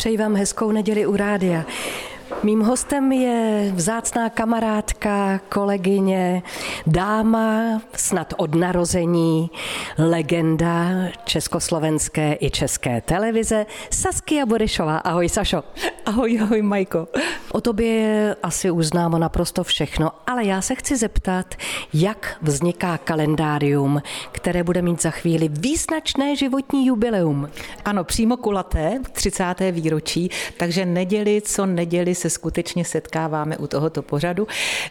Přeji vám hezkou neděli u rádia. Mým hostem je vzácná kamarádka, kolegyně, dáma, snad od narození, legenda československé i české televize, Saskia Borešová. Ahoj Sašo. Ahoj, ahoj Majko. O tobě je asi už známo naprosto všechno, ale já se chci zeptat, jak vzniká kalendárium, které bude mít za chvíli význačné životní jubileum. Ano, přímo kulaté, 30. výročí, takže neděli co neděli se skutečně setkáváme u tohoto pořadu.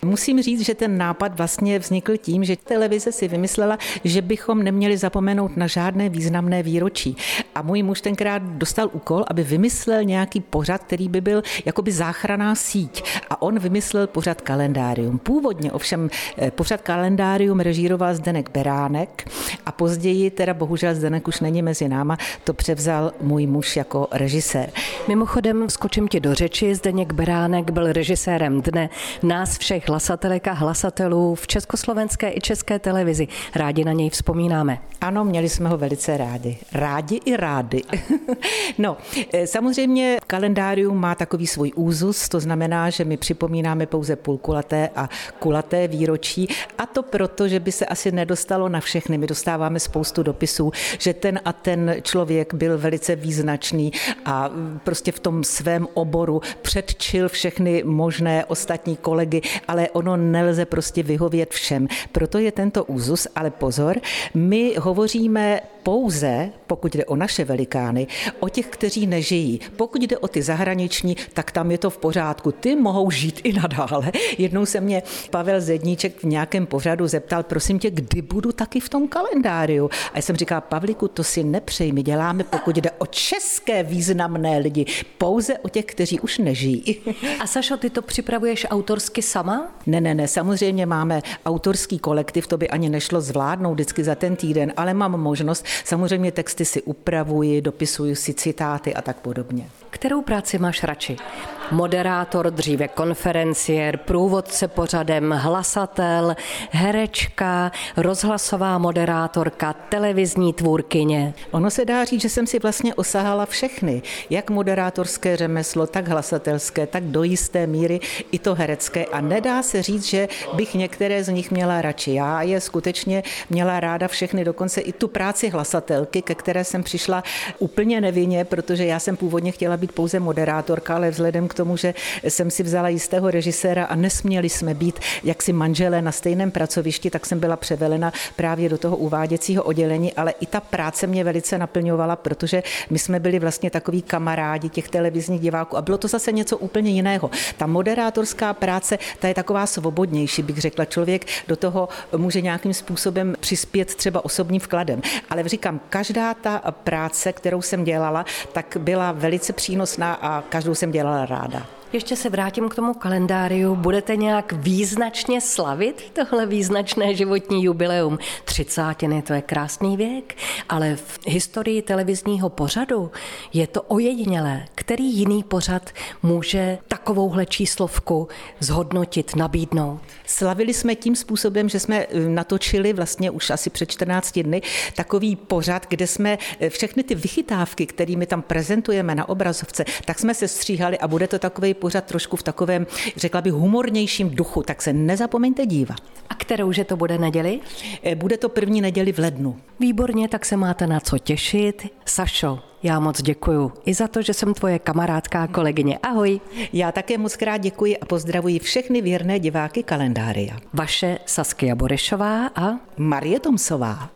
Musím říct, že ten nápad vlastně vznikl tím, že televize si vymyslela, že bychom neměli zapomenout na žádné významné výročí. A můj muž tenkrát dostal úkol, aby vymyslel nějaký pořad, který by byl jakoby záchraná síť. A on vymyslel pořad kalendárium. Původně ovšem eh, pořad kalendárium režíroval Zdenek Beránek a později, teda bohužel Zdenek už není mezi náma, to převzal můj muž jako režisér. Mimochodem, skočím ti do řeči, Zdeněk Beránek byl režisérem dne nás všech hlasatelek a hlasatelů v československé i české televizi. Rádi na něj vzpomínáme. Ano, měli jsme ho velice rádi. Rádi i rádi. no, eh, samozřejmě kalendárium má takový svůj úzus, to znamená, že my připomínáme pouze půlkulaté a kulaté výročí a to proto, že by se asi nedostalo na všechny. My dostáváme spoustu dopisů, že ten a ten člověk byl velice význačný a prostě v tom svém oboru předčil všechny možné ostatní kolegy, ale ono nelze prostě vyhovět všem. Proto je tento úzus, ale pozor, my hovoříme pouze, pokud jde o naše velikány, o těch, kteří nežijí. Pokud jde o ty zahraniční, tak tam je to v pořádku. Ty mohou žít i nadále. Jednou se mě Pavel Zedníček v nějakém pořadu zeptal, prosím tě, kdy budu taky v tom kalendáriu. A já jsem říkala, Pavliku, to si nepřej, my děláme, pokud jde o české významné lidi, pouze o těch, kteří už nežijí. A Sašo, ty to připravuješ autorsky sama? Ne, ne, ne, samozřejmě máme autorský kolektiv, to by ani nešlo zvládnout vždycky za ten týden, ale mám možnost Samozřejmě texty si upravuji, dopisuji si citáty a tak podobně. Kterou práci máš radši? Moderátor, dříve konferenciér, průvodce pořadem, hlasatel, herečka, rozhlasová moderátorka, televizní tvůrkyně. Ono se dá říct, že jsem si vlastně osahala všechny, jak moderátorské řemeslo, tak hlasatelské, tak do jisté míry i to herecké. A nedá se říct, že bych některé z nich měla radši. Já je skutečně měla ráda všechny, dokonce i tu práci hlasatelky, ke které jsem přišla úplně nevinně, protože já jsem původně chtěla být pouze moderátorka, ale vzhledem k tomu, že jsem si vzala jistého režiséra a nesměli jsme být jaksi manželé na stejném pracovišti, tak jsem byla převelena právě do toho uváděcího oddělení, ale i ta práce mě velice naplňovala, protože my jsme byli vlastně takový kamarádi těch televizních diváků a bylo to zase něco úplně jiného. Ta moderátorská práce, ta je taková svobodnější, bych řekla. Člověk do toho může nějakým způsobem přispět třeba osobním vkladem. Ale říkám, každá ta práce, kterou jsem dělala, tak byla velice přínosná a každou jsem dělala ráda. Father Ještě se vrátím k tomu kalendáriu. Budete nějak význačně slavit tohle význačné životní jubileum? Třicátiny, to je krásný věk, ale v historii televizního pořadu je to ojedinělé. Který jiný pořad může takovouhle číslovku zhodnotit, nabídnout? Slavili jsme tím způsobem, že jsme eh, natočili vlastně už asi před 14 dny takový pořad, kde jsme eh, všechny ty vychytávky, kterými tam prezentujeme na obrazovce, tak jsme se stříhali a bude to takový pořad trošku v takovém, řekla bych, humornějším duchu, tak se nezapomeňte dívat. A kterou, že to bude neděli? Eh, bude to první neděli v lednu. Výborně, tak se máte na co těšit. Sašo, já moc děkuju i za to, že jsem tvoje kamarádka a kolegyně. Ahoj. Já také moc krát děkuji a pozdravuji všechny věrné diváky kalendária. Vaše Saskia Borešová a Marie Tomsová.